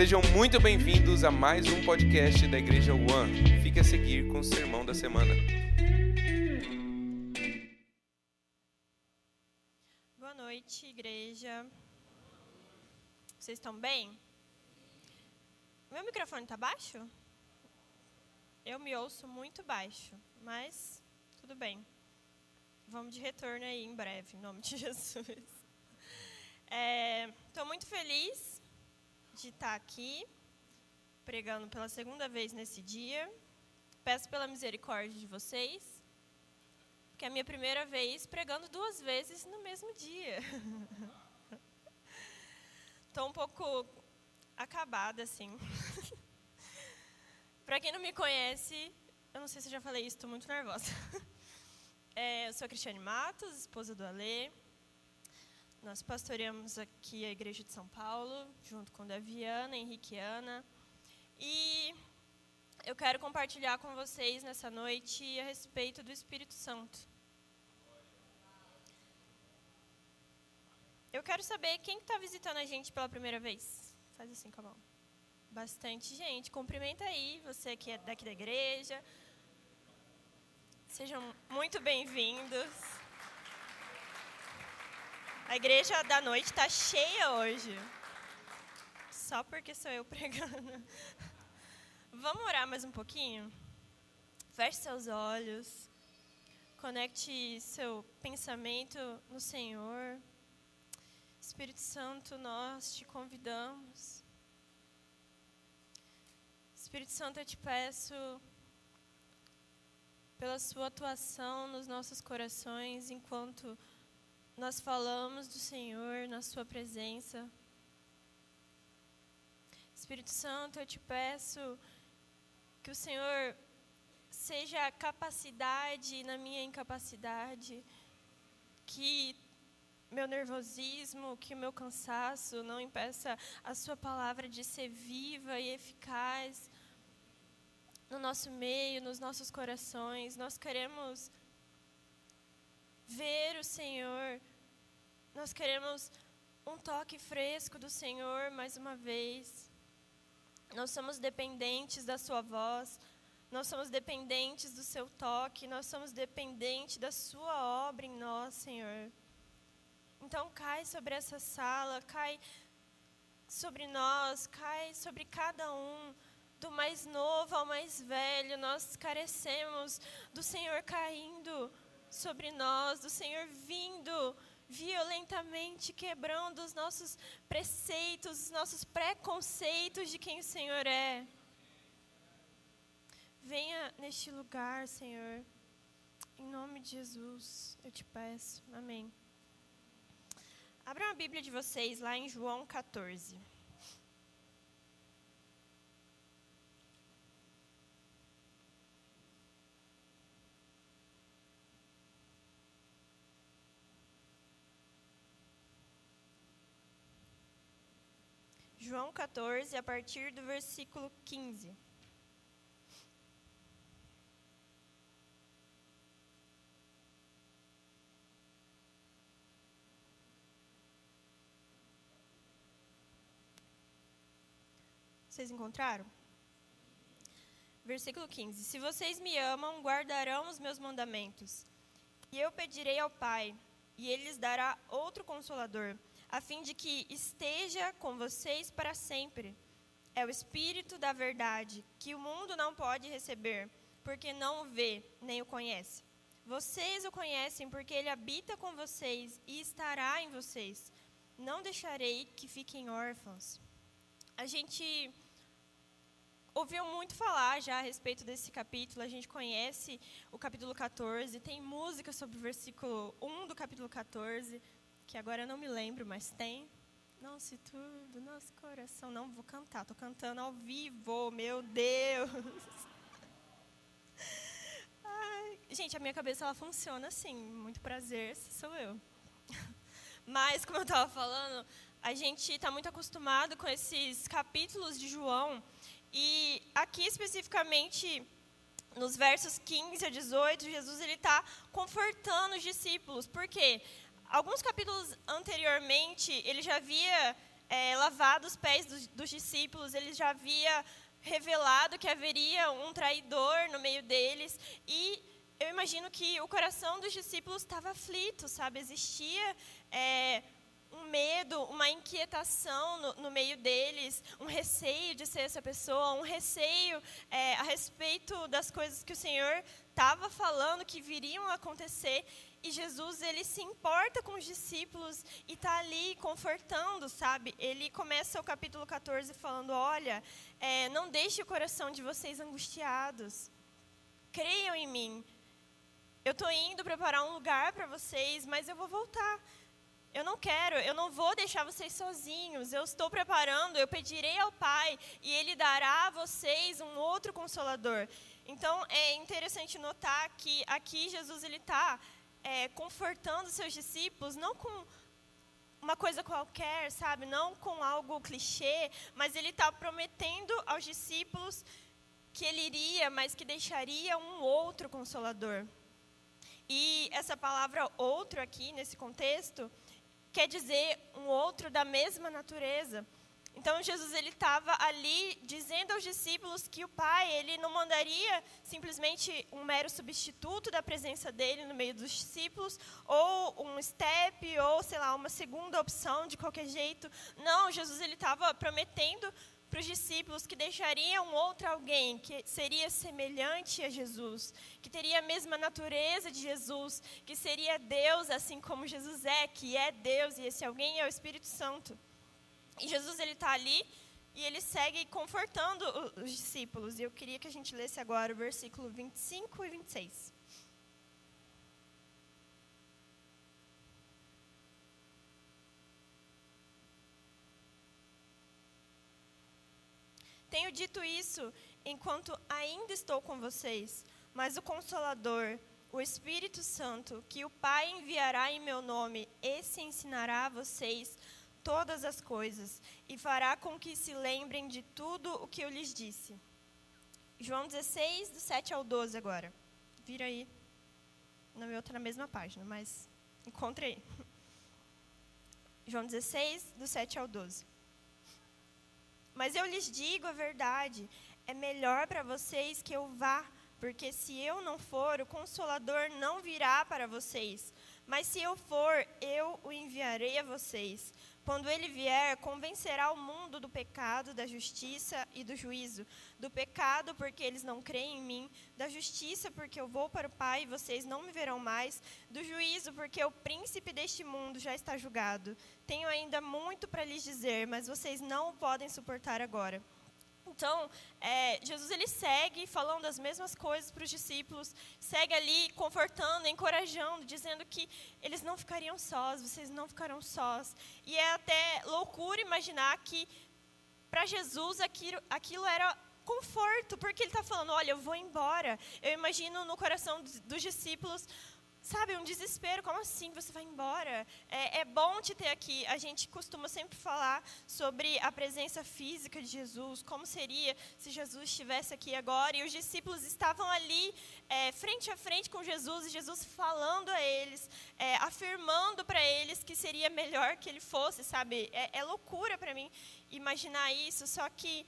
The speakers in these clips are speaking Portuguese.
Sejam muito bem-vindos a mais um podcast da Igreja One. Fique a seguir com o sermão da semana. Boa noite, igreja. Vocês estão bem? Meu microfone está baixo? Eu me ouço muito baixo, mas tudo bem. Vamos de retorno aí em breve, em nome de Jesus. Estou é, muito feliz de estar aqui, pregando pela segunda vez nesse dia. Peço pela misericórdia de vocês, que é a minha primeira vez pregando duas vezes no mesmo dia. Estou um pouco acabada, assim. Para quem não me conhece, eu não sei se eu já falei isso, estou muito nervosa. É, eu sou a Cristiane Matos, esposa do Alê. Nós pastoreamos aqui a Igreja de São Paulo, junto com Daviana, Henrique e Ana. E eu quero compartilhar com vocês nessa noite a respeito do Espírito Santo. Eu quero saber quem está visitando a gente pela primeira vez. Faz assim com a mão. Bastante gente. Cumprimenta aí, você que é daqui da igreja. Sejam muito bem-vindos. A igreja da noite está cheia hoje. Só porque sou eu pregando. Vamos orar mais um pouquinho? Feche seus olhos. Conecte seu pensamento no Senhor. Espírito Santo, nós te convidamos. Espírito Santo, eu te peço pela sua atuação nos nossos corações enquanto nós falamos do Senhor na Sua presença. Espírito Santo, eu te peço que o Senhor seja a capacidade na minha incapacidade, que meu nervosismo, que o meu cansaço não impeça a Sua palavra de ser viva e eficaz no nosso meio, nos nossos corações. Nós queremos ver o Senhor nós queremos um toque fresco do Senhor mais uma vez. Nós somos dependentes da Sua voz, nós somos dependentes do Seu toque, nós somos dependentes da Sua obra em nós, Senhor. Então, cai sobre essa sala, cai sobre nós, cai sobre cada um, do mais novo ao mais velho. Nós carecemos do Senhor caindo sobre nós, do Senhor vindo violentamente quebrando os nossos preceitos, os nossos preconceitos de quem o Senhor é. Venha neste lugar, Senhor. Em nome de Jesus, eu te peço. Amém. Abra a Bíblia de vocês lá em João 14. João 14, a partir do versículo 15. Vocês encontraram? Versículo 15: Se vocês me amam, guardarão os meus mandamentos. E eu pedirei ao Pai, e ele lhes dará outro consolador a fim de que esteja com vocês para sempre. É o Espírito da verdade, que o mundo não pode receber, porque não o vê nem o conhece. Vocês o conhecem porque ele habita com vocês e estará em vocês. Não deixarei que fiquem órfãos. A gente ouviu muito falar já a respeito desse capítulo, a gente conhece o capítulo 14, tem música sobre o versículo 1 do capítulo 14, que agora eu não me lembro, mas tem. Se tudo, nosso coração. Não vou cantar, estou cantando ao vivo, meu Deus. Ai, gente, a minha cabeça ela funciona assim. Muito prazer, sou eu. Mas, como eu estava falando, a gente está muito acostumado com esses capítulos de João. E aqui especificamente nos versos 15 a 18, Jesus ele está confortando os discípulos. Por quê? Alguns capítulos anteriormente, ele já havia é, lavado os pés dos, dos discípulos, ele já havia revelado que haveria um traidor no meio deles e eu imagino que o coração dos discípulos estava aflito, sabe? Existia é, um medo, uma inquietação no, no, meio deles, um receio de ser essa pessoa, um receio é, a respeito das coisas que o Senhor estava falando que viriam a acontecer. E Jesus, ele se importa com os discípulos e está ali confortando, sabe? Ele começa o capítulo 14 falando: Olha, é, não deixe o coração de vocês angustiados. Creiam em mim. Eu estou indo preparar um lugar para vocês, mas eu vou voltar. Eu não quero, eu não vou deixar vocês sozinhos. Eu estou preparando, eu pedirei ao Pai e Ele dará a vocês um outro consolador. Então é interessante notar que aqui Jesus ele está é, confortando seus discípulos, não com uma coisa qualquer, sabe? Não com algo clichê, mas ele está prometendo aos discípulos que ele iria, mas que deixaria um outro consolador. E essa palavra outro aqui, nesse contexto, quer dizer um outro da mesma natureza. Então Jesus ele estava ali dizendo aos discípulos que o Pai ele não mandaria simplesmente um mero substituto da presença dele no meio dos discípulos ou um step ou sei lá uma segunda opção de qualquer jeito. Não, Jesus ele estava prometendo para os discípulos que deixaria um outro alguém que seria semelhante a Jesus, que teria a mesma natureza de Jesus, que seria Deus assim como Jesus é, que é Deus e esse alguém é o Espírito Santo. E Jesus ele está ali e ele segue confortando os discípulos. E eu queria que a gente lesse agora o versículo 25 e 26. Tenho dito isso enquanto ainda estou com vocês, mas o Consolador, o Espírito Santo, que o Pai enviará em meu nome, esse ensinará a vocês todas as coisas e fará com que se lembrem de tudo o que eu lhes disse. João 16, do 7 ao 12 agora. Vira aí. Não, eu estou na mesma página, mas encontre aí. João 16, do 7 ao 12. Mas eu lhes digo a verdade, é melhor para vocês que eu vá, porque se eu não for, o Consolador não virá para vocês. Mas se eu for, eu o enviarei a vocês. Quando ele vier, convencerá o mundo do pecado, da justiça e do juízo. Do pecado, porque eles não creem em mim. Da justiça, porque eu vou para o Pai e vocês não me verão mais. Do juízo, porque o príncipe deste mundo já está julgado. Tenho ainda muito para lhes dizer, mas vocês não o podem suportar agora. Então, é, Jesus ele segue falando as mesmas coisas para os discípulos, segue ali confortando, encorajando, dizendo que eles não ficariam sós, vocês não ficarão sós. E é até loucura imaginar que para Jesus aquilo, aquilo era conforto, porque ele está falando: olha, eu vou embora. Eu imagino no coração dos, dos discípulos Sabe, um desespero, como assim você vai embora? É, é, bom te ter aqui. A gente costuma sempre falar sobre a presença física de Jesus, como seria se Jesus estivesse aqui agora. E os discípulos estavam ali, é, frente a frente com Jesus, e Jesus falando a eles, é, afirmando para eles que seria melhor que ele fosse, sabe? É, é loucura para mim imaginar isso, só que.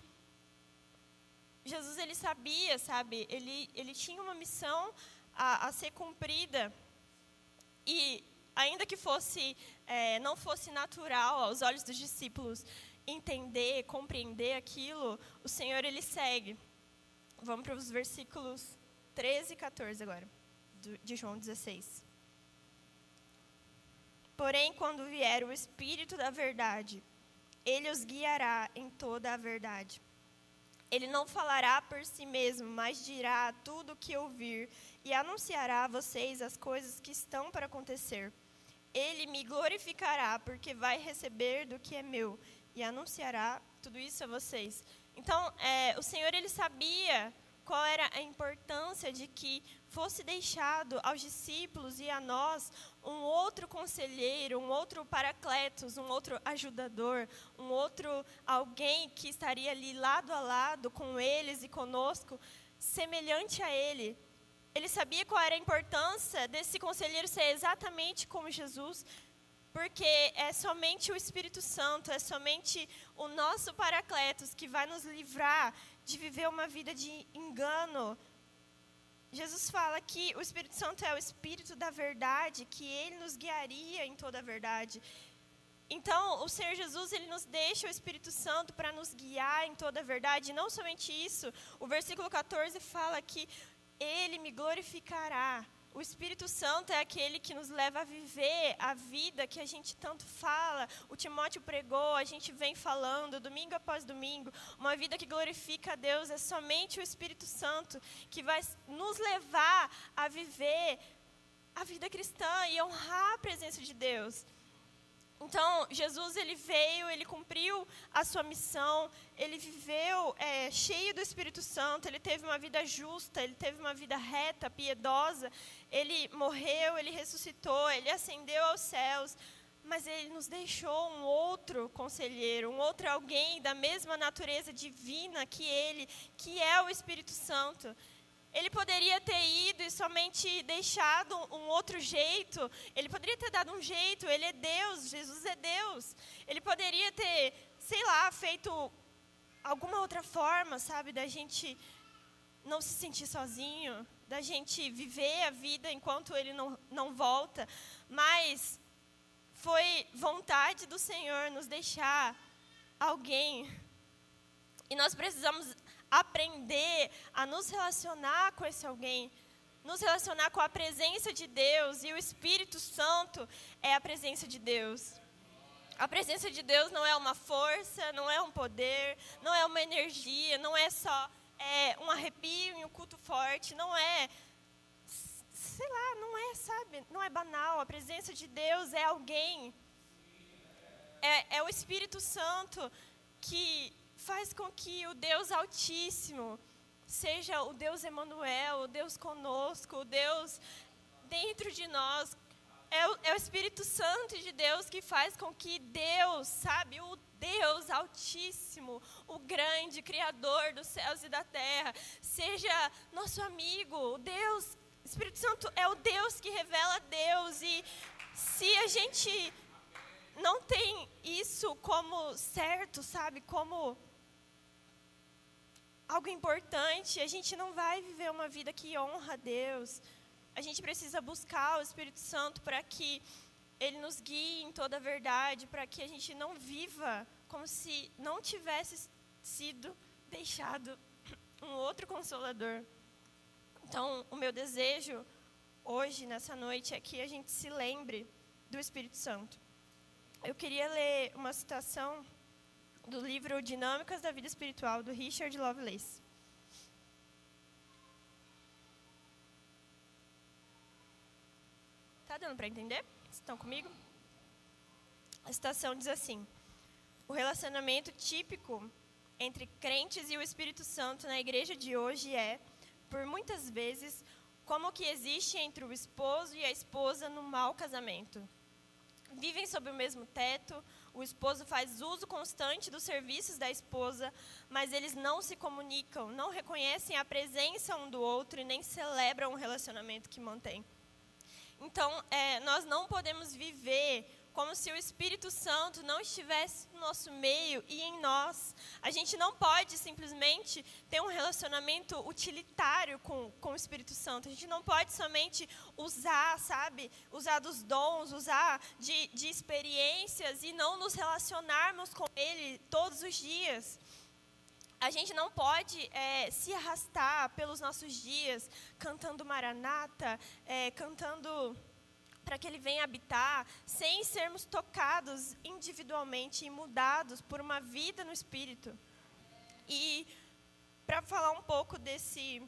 Jesus ele sabia, sabe? Ele, ele tinha uma missão a, a ser cumprida. E ainda que fosse é, não fosse natural aos olhos dos discípulos entender, compreender aquilo, o Senhor ele segue. Vamos para os versículos 13 e 14 agora, de João 16. Porém, quando vier o Espírito da Verdade, ele os guiará em toda a verdade. Ele não falará por si mesmo, mas dirá tudo o que ouvir e anunciará a vocês as coisas que estão para acontecer. Ele me glorificará, porque vai receber do que é meu e anunciará tudo isso a vocês. Então, é, o Senhor ele sabia qual era a importância de que fosse deixado aos discípulos e a nós um outro conselheiro, um outro paracletos, um outro ajudador, um outro alguém que estaria ali lado a lado com eles e conosco, semelhante a ele, ele sabia qual era a importância desse conselheiro ser exatamente como Jesus, porque é somente o Espírito Santo, é somente o nosso Paracletos que vai nos livrar de viver uma vida de engano. Jesus fala que o Espírito Santo é o Espírito da verdade, que ele nos guiaria em toda a verdade. Então, o Senhor Jesus, ele nos deixa o Espírito Santo para nos guiar em toda a verdade. E não somente isso, o versículo 14 fala que ele me glorificará. O Espírito Santo é aquele que nos leva a viver a vida que a gente tanto fala. O Timóteo pregou, a gente vem falando domingo após domingo. Uma vida que glorifica a Deus é somente o Espírito Santo que vai nos levar a viver a vida cristã e honrar a presença de Deus. Então, Jesus ele veio, ele cumpriu a sua missão, ele viveu é, cheio do Espírito Santo, ele teve uma vida justa, ele teve uma vida reta, piedosa, ele morreu, ele ressuscitou, ele ascendeu aos céus, mas ele nos deixou um outro conselheiro, um outro alguém da mesma natureza divina que ele, que é o Espírito Santo. Ele poderia ter ido e somente deixado um outro jeito. Ele poderia ter dado um jeito. Ele é Deus. Jesus é Deus. Ele poderia ter, sei lá, feito alguma outra forma, sabe, da gente não se sentir sozinho, da gente viver a vida enquanto ele não, não volta. Mas foi vontade do Senhor nos deixar alguém. E nós precisamos aprender a nos relacionar com esse alguém, nos relacionar com a presença de Deus, e o Espírito Santo é a presença de Deus. A presença de Deus não é uma força, não é um poder, não é uma energia, não é só é, um arrepio e um culto forte, não é, sei lá, não é, sabe, não é banal. A presença de Deus é alguém, é, é o Espírito Santo que faz com que o Deus Altíssimo seja o Deus Emanuel, o Deus conosco, o Deus dentro de nós. É o, é o Espírito Santo de Deus que faz com que Deus, sabe, o Deus Altíssimo, o grande Criador dos céus e da terra, seja nosso amigo. O Deus, Espírito Santo é o Deus que revela Deus. E se a gente não tem isso como certo, sabe, como algo importante, a gente não vai viver uma vida que honra a Deus. A gente precisa buscar o Espírito Santo para que ele nos guie em toda a verdade, para que a gente não viva como se não tivesse sido deixado um outro consolador. Então, o meu desejo hoje, nessa noite, é que a gente se lembre do Espírito Santo. Eu queria ler uma citação do livro Dinâmicas da Vida Espiritual, do Richard Lovelace. Dando para entender? Estão comigo? A citação diz assim: O relacionamento típico entre crentes e o Espírito Santo na igreja de hoje é, por muitas vezes, como o que existe entre o esposo e a esposa no mau casamento. Vivem sob o mesmo teto, o esposo faz uso constante dos serviços da esposa, mas eles não se comunicam, não reconhecem a presença um do outro e nem celebram o relacionamento que mantém. Então, é, nós não podemos viver como se o Espírito Santo não estivesse no nosso meio e em nós. A gente não pode simplesmente ter um relacionamento utilitário com, com o Espírito Santo. A gente não pode somente usar, sabe, usar dos dons, usar de, de experiências e não nos relacionarmos com Ele todos os dias. A gente não pode é, se arrastar pelos nossos dias cantando Maranata, é, cantando para que Ele venha habitar, sem sermos tocados individualmente e mudados por uma vida no Espírito. E para falar um pouco desse,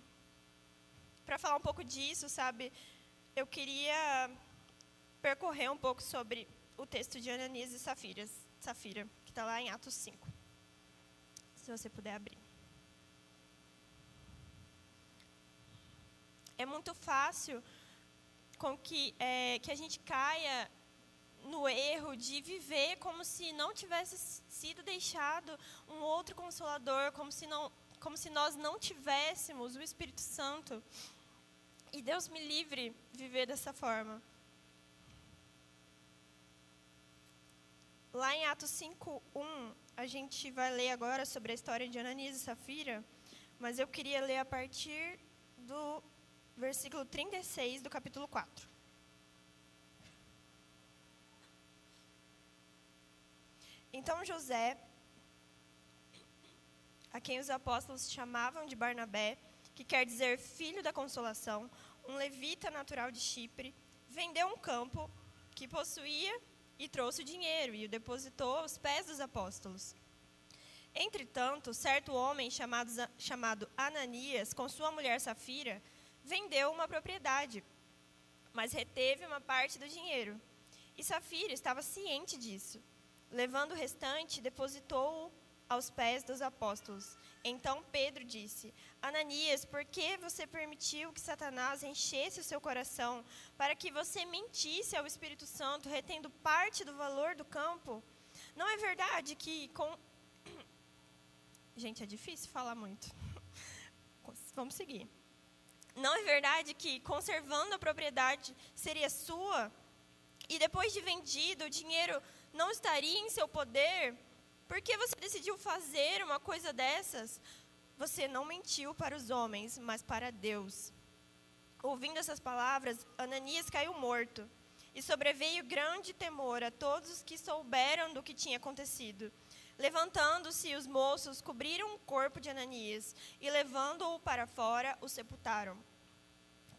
para falar um pouco disso, sabe, eu queria percorrer um pouco sobre o texto de Ananias e Safiras, Safira, que está lá em Atos 5. Se você puder abrir. É muito fácil com que, é, que a gente caia no erro de viver como se não tivesse sido deixado um outro consolador, como se, não, como se nós não tivéssemos o Espírito Santo. E Deus me livre viver dessa forma. lá em Atos 5:1, a gente vai ler agora sobre a história de Ananias e Safira, mas eu queria ler a partir do versículo 36 do capítulo 4. Então José, a quem os apóstolos chamavam de Barnabé, que quer dizer filho da consolação, um levita natural de Chipre, vendeu um campo que possuía e trouxe o dinheiro e o depositou aos pés dos apóstolos. Entretanto, certo homem chamado, chamado Ananias, com sua mulher Safira, vendeu uma propriedade, mas reteve uma parte do dinheiro. E Safira estava ciente disso. Levando o restante, depositou-o aos pés dos apóstolos. Então Pedro disse: Ananias, por que você permitiu que Satanás enchesse o seu coração para que você mentisse ao Espírito Santo, retendo parte do valor do campo? Não é verdade que com. Gente, é difícil falar muito. Vamos seguir. Não é verdade que, conservando a propriedade, seria sua? E depois de vendido, o dinheiro não estaria em seu poder? Por que você decidiu fazer uma coisa dessas? Você não mentiu para os homens, mas para Deus. Ouvindo essas palavras, Ananias caiu morto. E sobreveio grande temor a todos os que souberam do que tinha acontecido. Levantando-se, os moços cobriram o corpo de Ananias e, levando-o para fora, o sepultaram.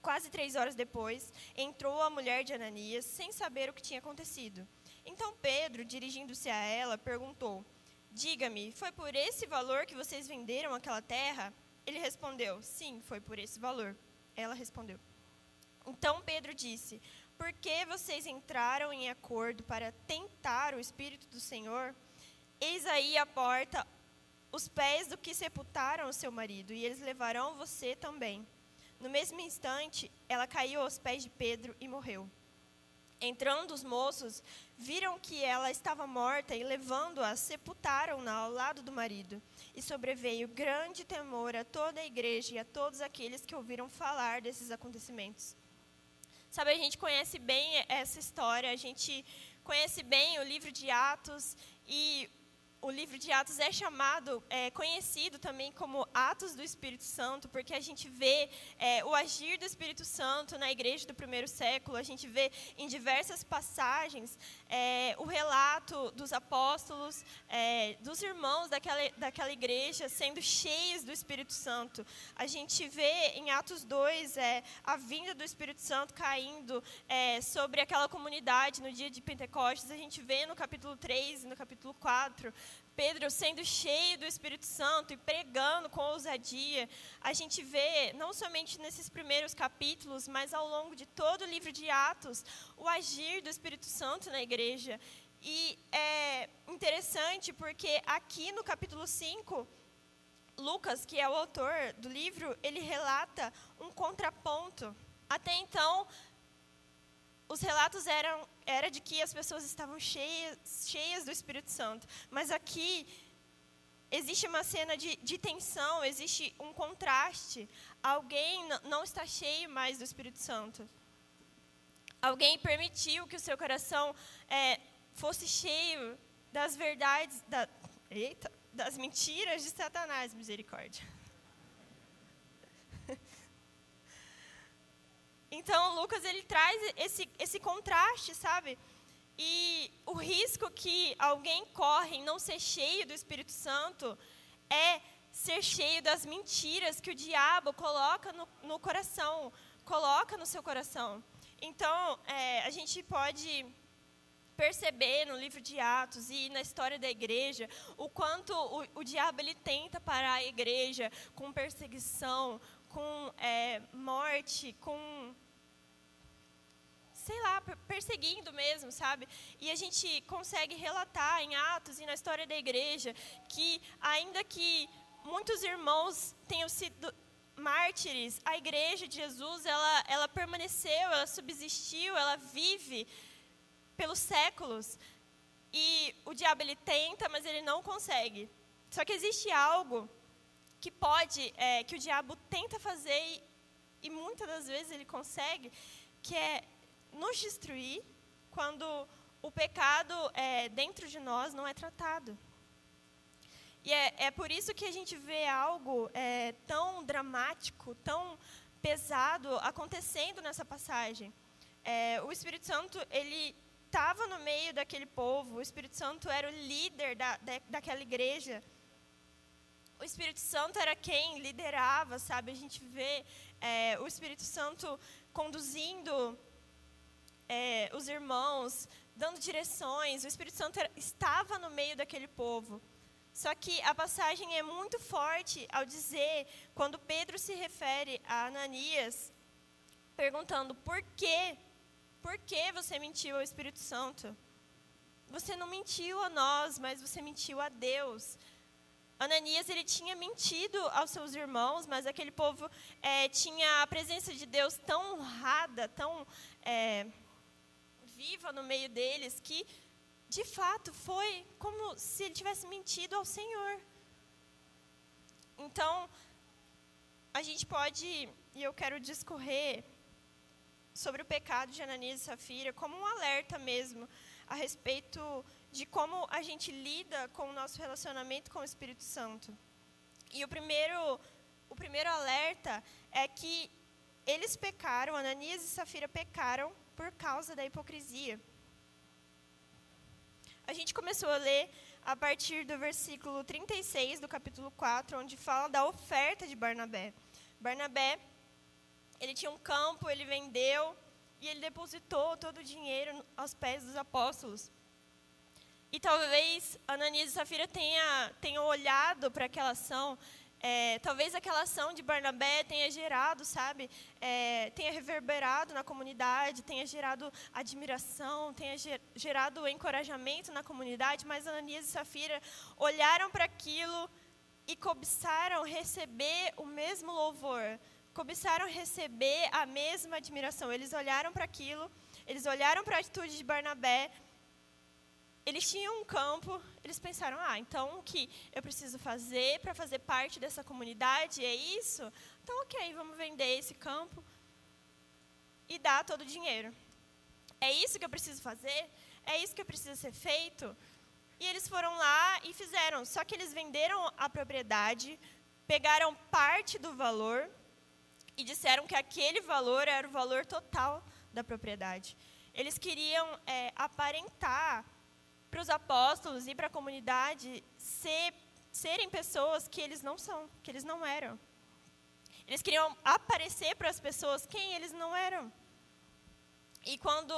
Quase três horas depois, entrou a mulher de Ananias, sem saber o que tinha acontecido. Então Pedro, dirigindo-se a ela, perguntou: Diga-me, foi por esse valor que vocês venderam aquela terra? Ele respondeu: Sim, foi por esse valor. Ela respondeu. Então Pedro disse: Por que vocês entraram em acordo para tentar o Espírito do Senhor? Eis aí a porta, os pés do que sepultaram o seu marido, e eles levarão você também. No mesmo instante, ela caiu aos pés de Pedro e morreu. Entrando os moços, viram que ela estava morta e, levando-a, sepultaram-na ao lado do marido. E sobreveio grande temor a toda a igreja e a todos aqueles que ouviram falar desses acontecimentos. Sabe, a gente conhece bem essa história, a gente conhece bem o livro de Atos e o livro de Atos é chamado, é, conhecido também como Atos do Espírito Santo, porque a gente vê é, o agir do Espírito Santo na igreja do primeiro século, a gente vê em diversas passagens é, o relato dos apóstolos, é, dos irmãos daquela, daquela igreja sendo cheios do Espírito Santo. A gente vê em Atos 2 é, a vinda do Espírito Santo caindo é, sobre aquela comunidade no dia de Pentecostes, a gente vê no capítulo 3 e no capítulo 4 Pedro sendo cheio do Espírito Santo e pregando com ousadia, a gente vê, não somente nesses primeiros capítulos, mas ao longo de todo o livro de Atos, o agir do Espírito Santo na igreja. E é interessante porque aqui no capítulo 5, Lucas, que é o autor do livro, ele relata um contraponto. Até então, os relatos eram era de que as pessoas estavam cheias, cheias do Espírito Santo. Mas aqui existe uma cena de, de tensão, existe um contraste. Alguém não está cheio mais do Espírito Santo. Alguém permitiu que o seu coração é, fosse cheio das verdades, da, eita, das mentiras de Satanás, misericórdia. Então, Lucas ele traz esse, esse contraste, sabe? E o risco que alguém corre em não ser cheio do Espírito Santo é ser cheio das mentiras que o diabo coloca no, no coração, coloca no seu coração. Então, é, a gente pode perceber no livro de Atos e na história da igreja o quanto o, o diabo ele tenta parar a igreja com perseguição, com é, morte, com sei lá, perseguindo mesmo, sabe? E a gente consegue relatar em Atos e na história da igreja que, ainda que muitos irmãos tenham sido mártires, a igreja de Jesus, ela, ela permaneceu, ela subsistiu, ela vive pelos séculos. E o diabo ele tenta, mas ele não consegue. Só que existe algo que pode, é, que o diabo tenta fazer e, e muitas das vezes ele consegue, que é nos destruir quando o pecado é, dentro de nós não é tratado. E é, é por isso que a gente vê algo é, tão dramático, tão pesado acontecendo nessa passagem. É, o Espírito Santo, ele estava no meio daquele povo, o Espírito Santo era o líder da, da, daquela igreja. O Espírito Santo era quem liderava, sabe? A gente vê é, o Espírito Santo conduzindo é, os irmãos, dando direções. O Espírito Santo estava no meio daquele povo. Só que a passagem é muito forte ao dizer, quando Pedro se refere a Ananias, perguntando por quê? Por que você mentiu ao Espírito Santo? Você não mentiu a nós, mas você mentiu a Deus. Ananias ele tinha mentido aos seus irmãos, mas aquele povo é, tinha a presença de Deus tão honrada, tão é, viva no meio deles, que de fato, foi como se ele tivesse mentido ao Senhor. Então, a gente pode, e eu quero discorrer sobre o pecado de Ananias e Safira como um alerta mesmo a respeito de como a gente lida com o nosso relacionamento com o Espírito Santo. E o primeiro, o primeiro alerta é que eles pecaram, Ananias e Safira pecaram por causa da hipocrisia. A gente começou a ler a partir do versículo 36 do capítulo 4, onde fala da oferta de Barnabé. Barnabé, ele tinha um campo, ele vendeu e ele depositou todo o dinheiro aos pés dos apóstolos. E talvez Ananias e Safira tenha, tenham olhado para aquela ação é, talvez aquela ação de Barnabé tenha gerado, sabe, é, tenha reverberado na comunidade, tenha gerado admiração, tenha gerado encorajamento na comunidade, mas Ananias e Safira olharam para aquilo e cobiçaram receber o mesmo louvor, cobiçaram receber a mesma admiração. Eles olharam para aquilo, eles olharam para a atitude de Barnabé eles tinham um campo, eles pensaram, ah, então o que eu preciso fazer para fazer parte dessa comunidade é isso? Então, ok, vamos vender esse campo e dar todo o dinheiro. É isso que eu preciso fazer? É isso que precisa ser feito? E eles foram lá e fizeram. Só que eles venderam a propriedade, pegaram parte do valor e disseram que aquele valor era o valor total da propriedade. Eles queriam é, aparentar para os apóstolos e para a comunidade ser, serem pessoas que eles não são, que eles não eram. Eles queriam aparecer para as pessoas quem eles não eram. E quando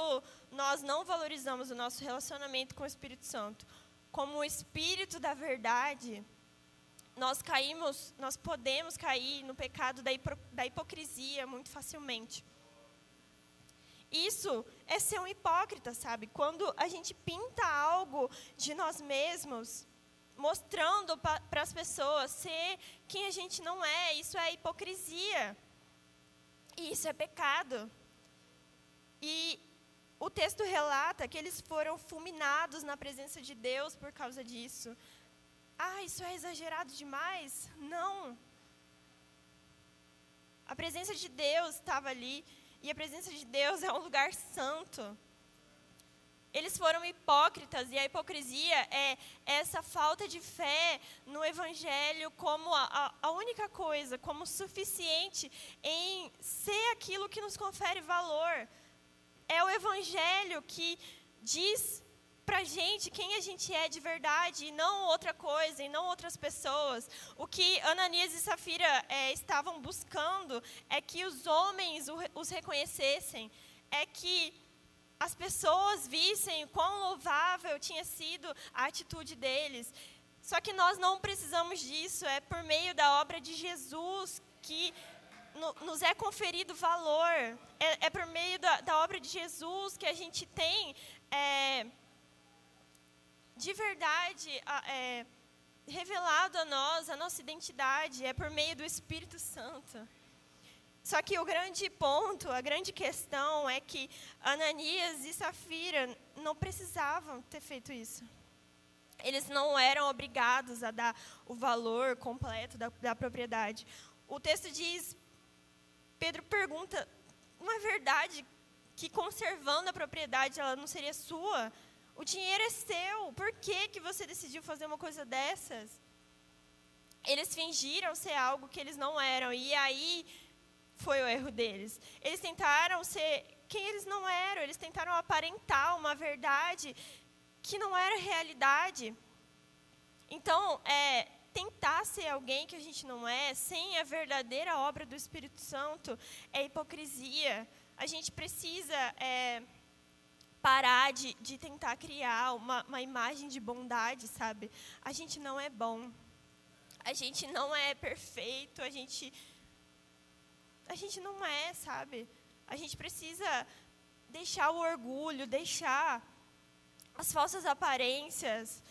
nós não valorizamos o nosso relacionamento com o Espírito Santo como o Espírito da verdade, nós caímos, nós podemos cair no pecado da, da hipocrisia muito facilmente. Isso é ser um hipócrita, sabe? Quando a gente pinta algo de nós mesmos, mostrando para as pessoas ser quem a gente não é, isso é hipocrisia. E isso é pecado. E o texto relata que eles foram fulminados na presença de Deus por causa disso. Ah, isso é exagerado demais? Não. A presença de Deus estava ali e a presença de Deus é um lugar santo. Eles foram hipócritas, e a hipocrisia é essa falta de fé no Evangelho como a, a, única coisa, como suficiente em ser aquilo que nos confere valor. É o Evangelho que diz para a gente quem a gente é de verdade e não outra coisa, e não outras pessoas. O que Ananias e Safira é, estavam buscando é que os homens os reconhecessem, é que as pessoas vissem quão louvável tinha sido a atitude deles. Só que nós não precisamos disso, é por meio da obra de Jesus que nos é conferido valor, é, é por meio da, da, obra de Jesus que a gente tem. É, de verdade é, revelado a nós, a nossa identidade, é por meio do Espírito Santo. Só que o grande ponto, a grande questão é que Ananias e Safira não precisavam ter feito isso. Eles não eram obrigados a dar o valor completo da, da propriedade. O texto diz, Pedro pergunta, não é verdade que conservando a propriedade ela não seria sua? O dinheiro é seu. Por que, que você decidiu fazer uma coisa dessas? Eles fingiram ser algo que eles não eram. E aí foi o erro deles. Eles tentaram ser quem eles não eram. Eles tentaram aparentar uma verdade que não era realidade. Então, é, tentar ser alguém que a gente não é, sem a verdadeira obra do Espírito Santo, é hipocrisia. A gente precisa é, parar de, de tentar criar uma, uma imagem de bondade, sabe? A gente não é bom. A gente não é perfeito. A gente. A gente não é, sabe? A gente precisa deixar o orgulho, deixar as falsas aparências.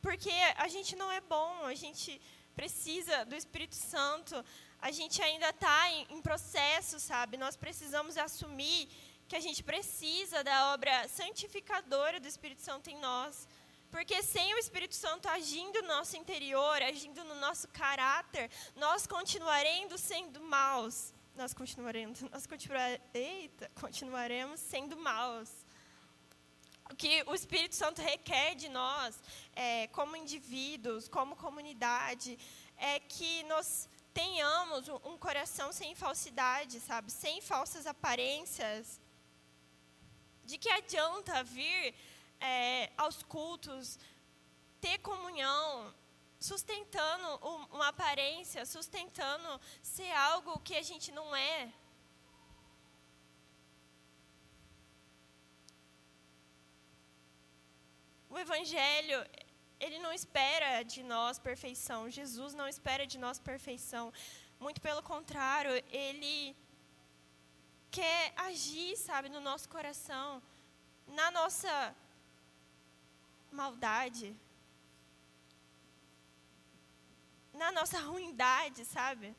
Porque a gente não é bom, a gente precisa do Espírito Santo. A gente ainda está em, em processo, sabe? Nós precisamos assumir que a gente precisa da obra santificadora do Espírito Santo em nós. Porque sem o Espírito Santo agindo no nosso interior, agindo no nosso caráter, nós continuaremos sendo maus. Nós continuaremos, nós continuar, eita, continuaremos sendo maus. O que o Espírito Santo requer de nós, é, como indivíduos, como comunidade, é que nós tenhamos um coração sem falsidade, sabe? Sem falsas aparências, de que adianta vir é, aos cultos, ter comunhão, sustentando uma aparência, sustentando ser algo que a gente não é. O Evangelho, ele não espera de nós perfeição. Jesus não espera de nós perfeição. Muito pelo contrário, ele quer agir, sabe, no nosso coração, na nossa maldade, na nossa ruindade, sabe?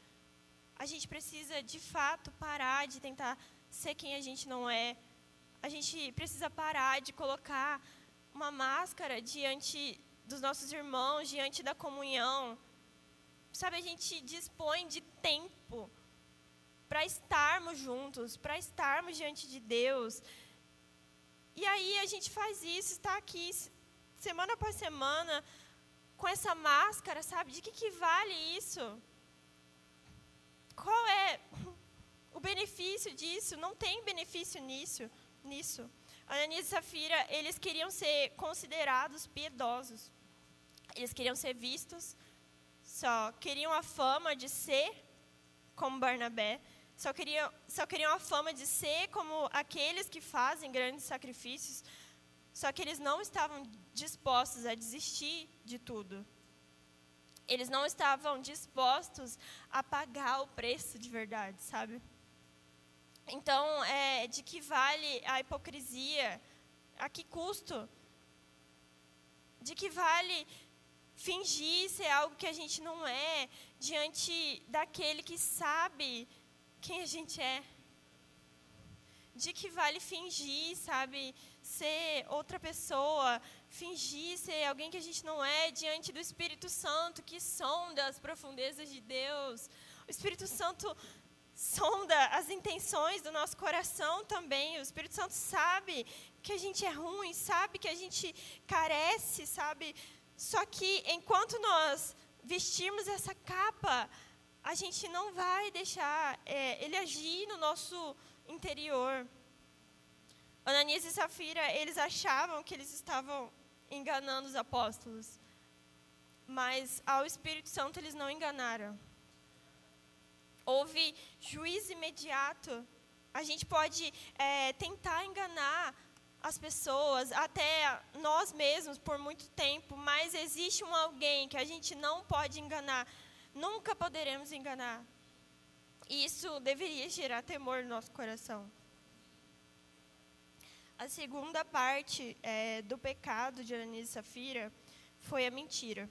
A gente precisa, de fato, parar de tentar ser quem a gente não é. A gente precisa parar de colocar uma máscara diante dos nossos irmãos, diante da comunhão. Sabe, a gente dispõe de tempo para estarmos juntos, para estarmos diante de Deus. E aí a gente faz isso, está aqui semana após semana com essa máscara, sabe? De que, que vale isso? Qual é o benefício disso? Não tem benefício nisso. nisso. Ananias e Safira, eles queriam ser considerados piedosos. Eles queriam ser vistos, só queriam a fama de ser como Barnabé, só queriam, só queriam a fama de ser como aqueles que fazem grandes sacrifícios, só que eles não estavam dispostos a desistir de tudo. Eles não estavam dispostos a pagar o preço de verdade, sabe? Então, é, de que vale a hipocrisia? A que custo? De que vale fingir ser algo que a gente não é diante daquele que sabe quem a gente é. De que vale fingir, sabe, ser outra pessoa, fingir ser alguém que a gente não é diante do Espírito Santo que sonda as profundezas de Deus. O Espírito Santo sonda as intenções do nosso coração também. O Espírito Santo sabe que a gente é ruim, sabe que a gente carece, sabe? Só que enquanto nós vestirmos essa capa, a gente não vai deixar é, ele agir no nosso interior. Ananias e Safira, eles achavam que eles estavam enganando os apóstolos, mas ao Espírito Santo eles não enganaram. Houve juízo imediato. A gente pode é, tentar enganar as pessoas, até nós mesmos, por muito tempo, mas existe um alguém que a gente não pode enganar nunca poderemos enganar. E isso deveria gerar temor no nosso coração. A segunda parte é, do pecado de Ananias e Safira foi a mentira.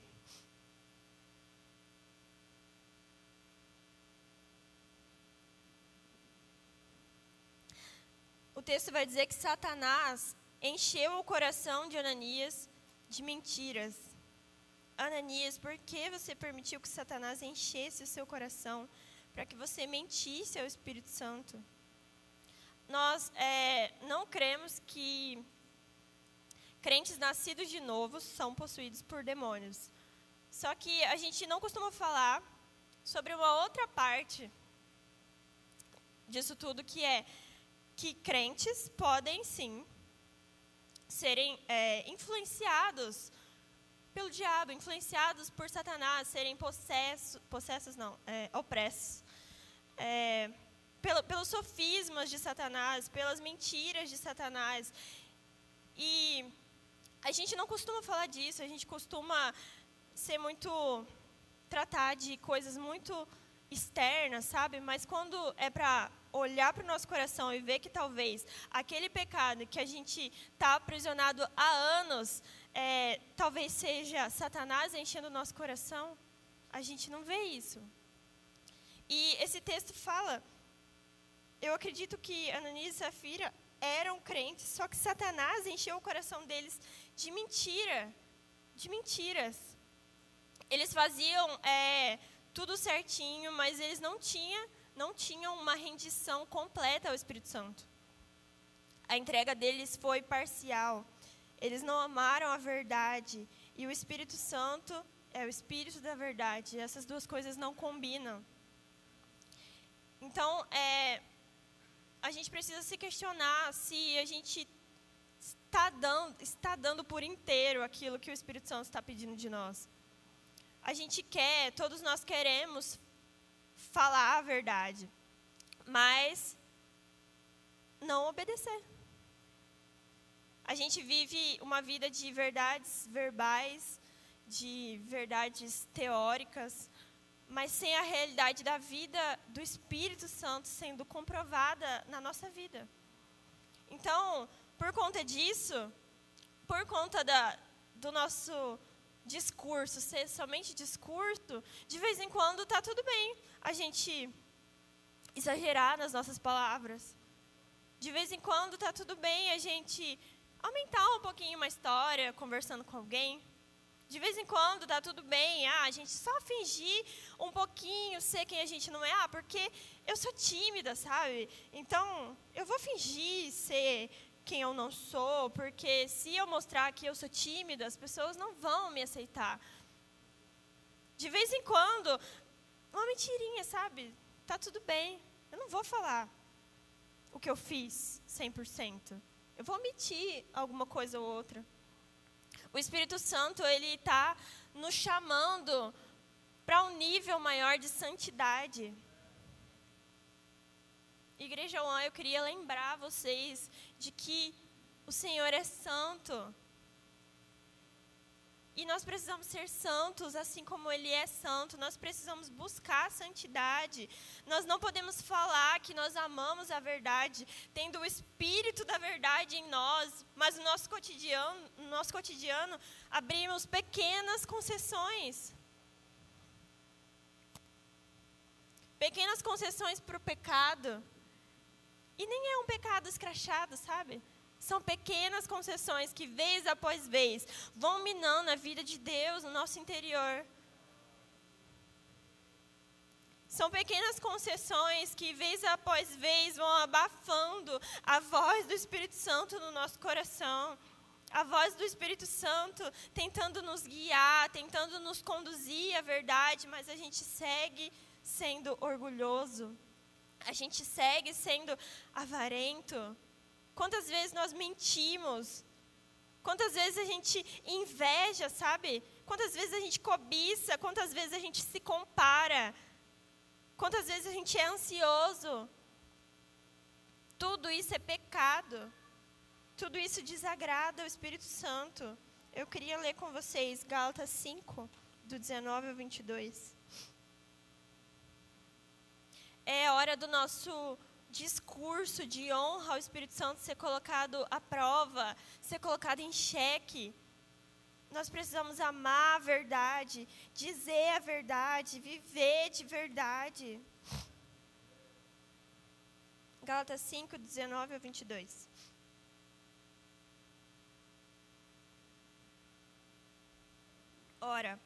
O texto vai dizer que Satanás encheu o coração de Ananias de mentiras. Ananias, por que você permitiu que Satanás enchesse o seu coração para que você mentisse ao Espírito Santo? Nós é, não cremos que crentes nascidos de novo são possuídos por demônios. Só que a gente não costuma falar sobre uma outra parte disso tudo, que é que crentes podem sim serem é, influenciados pelo diabo, influenciados por Satanás, serem possessos, possessos não, é, opressos, é, pelo, pelos sofismas de Satanás, pelas mentiras de Satanás. E a gente não costuma falar disso, a gente costuma ser muito tratar de coisas muito externas, sabe? Mas quando é para olhar para o nosso coração e ver que talvez aquele pecado que a gente está aprisionado há anos, é, talvez seja Satanás enchendo o nosso coração, a gente não vê isso. E esse texto fala, eu acredito que Ananias e Safira eram crentes, só que Satanás encheu o coração deles de mentira, de mentiras. Eles faziam é, tudo certinho, mas eles não tinham, não tinham uma rendição completa ao Espírito Santo. A entrega deles foi parcial. Eles não amaram a verdade. E o Espírito Santo é o Espírito da verdade. Essas duas coisas não combinam. Então, é, a gente precisa se questionar se a gente está dando, está dando por inteiro aquilo que o Espírito Santo está pedindo de nós a gente quer, todos nós queremos falar a verdade, mas não obedecer. A gente vive uma vida de verdades verbais, de verdades teóricas, mas sem a realidade da vida do Espírito Santo sendo comprovada na nossa vida. Então, por conta disso, por conta da, do nosso discurso ser somente discurso, de vez em quando está tudo bem a gente exagerar nas nossas palavras. De vez em quando está tudo bem a gente aumentar um pouquinho uma história conversando com alguém. De vez em quando está tudo bem, ah, a gente só fingir um pouquinho ser quem a gente não é, ah, porque eu sou tímida, sabe? Então, eu vou fingir ser quem eu não sou, porque se eu mostrar que eu sou tímida, as pessoas não vão me aceitar. De vez em quando, uma mentirinha, sabe? Tá tudo bem. Eu não vou falar o que eu fiz 100%. Eu vou omitir alguma coisa ou outra. O Espírito Santo, ele está nos chamando para um nível maior de santidade. Igreja One, eu queria lembrar vocês de que o Senhor é santo. E nós precisamos ser santos, assim como Ele é santo. Nós precisamos buscar a santidade. Nós não podemos falar que nós amamos a verdade, tendo o Espírito da verdade em nós, mas no nosso cotidiano, no nosso cotidiano abrimos pequenas concessões. Pequenas concessões para o pecado. E nem é um pecado escrachado, sabe? São pequenas concessões que, vez após vez, vão minando a vida de Deus no nosso interior. São pequenas concessões que, vez após vez, vão abafando a voz do Espírito Santo no nosso coração. A voz do Espírito Santo tentando nos guiar, tentando nos conduzir à verdade, mas a gente segue sendo orgulhoso a gente segue sendo avarento? Quantas vezes nós mentimos? Quantas vezes a gente inveja, sabe? Quantas vezes a gente cobiça? Quantas vezes a gente se compara? Quantas vezes a gente é ansioso? Tudo isso é pecado. Tudo isso desagrada o Espírito Santo. Eu queria ler com vocês Gálatas 5, do 19 ao 22 é hora do nosso discurso de honra ao Espírito Santo ser colocado à prova, ser colocado em xeque. Nós precisamos amar a verdade, dizer a verdade, viver de verdade. Gálatas 5, 19 a 22. Ora,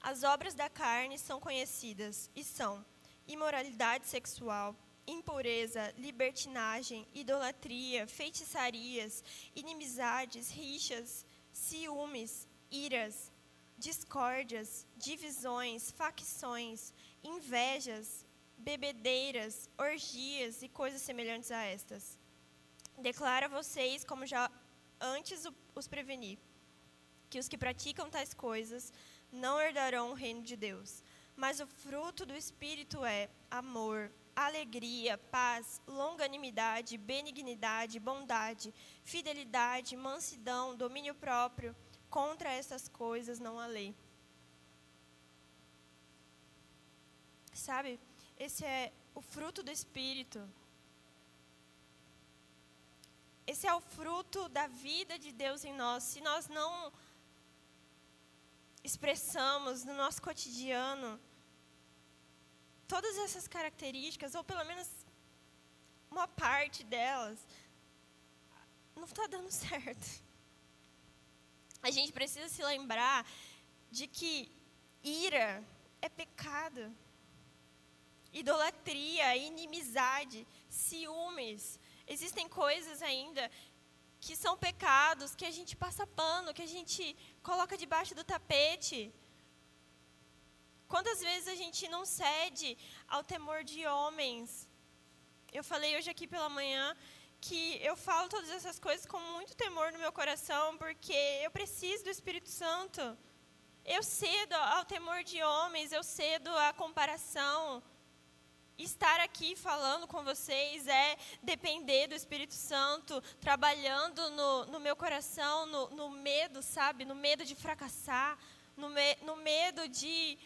as obras da carne são conhecidas e são imoralidade sexual, impureza, libertinagem, idolatria, feitiçarias, inimizades, rixas, ciúmes, iras, discórdias, divisões, facções, invejas, bebedeiras, orgias e coisas semelhantes a estas. Declara vocês, como já antes os preveni, que os que praticam tais coisas não herdarão o reino de Deus. Mas o fruto do Espírito é amor, alegria, paz, longanimidade, benignidade, bondade, fidelidade, mansidão, domínio próprio. Contra essas coisas não há lei. Sabe, esse é o fruto do Espírito. Esse é o fruto da vida de Deus em nós. Se nós não expressamos no nosso cotidiano todas essas características, ou pelo menos uma parte delas, não está dando certo. A gente precisa se lembrar de que ira é pecado. Idolatria, inimizade, ciúmes. Existem coisas ainda que são pecados que a gente passa pano, que a gente coloca debaixo do tapete. Quantas vezes a gente não cede ao temor de homens? Eu falei hoje aqui pela manhã que eu falo todas essas coisas com muito temor no meu coração, porque eu preciso do Espírito Santo. Eu cedo ao temor de homens, eu cedo à comparação. Estar aqui falando com vocês é depender do Espírito Santo, trabalhando no, no meu coração, no, no, medo, sabe? No medo de fracassar, no, me, no medo de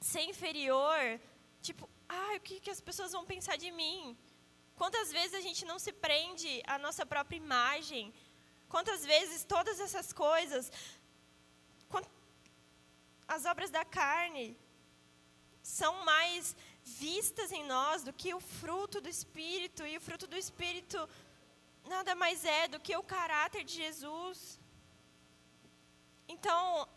ser inferior, tipo, ah, o que, que as pessoas vão pensar de mim? Quantas vezes a gente não se prende à nossa própria imagem? Quantas vezes todas essas coisas, as obras da carne, são mais vistas em nós do que o fruto do Espírito, e o fruto do Espírito nada mais é do que o caráter de Jesus. Então,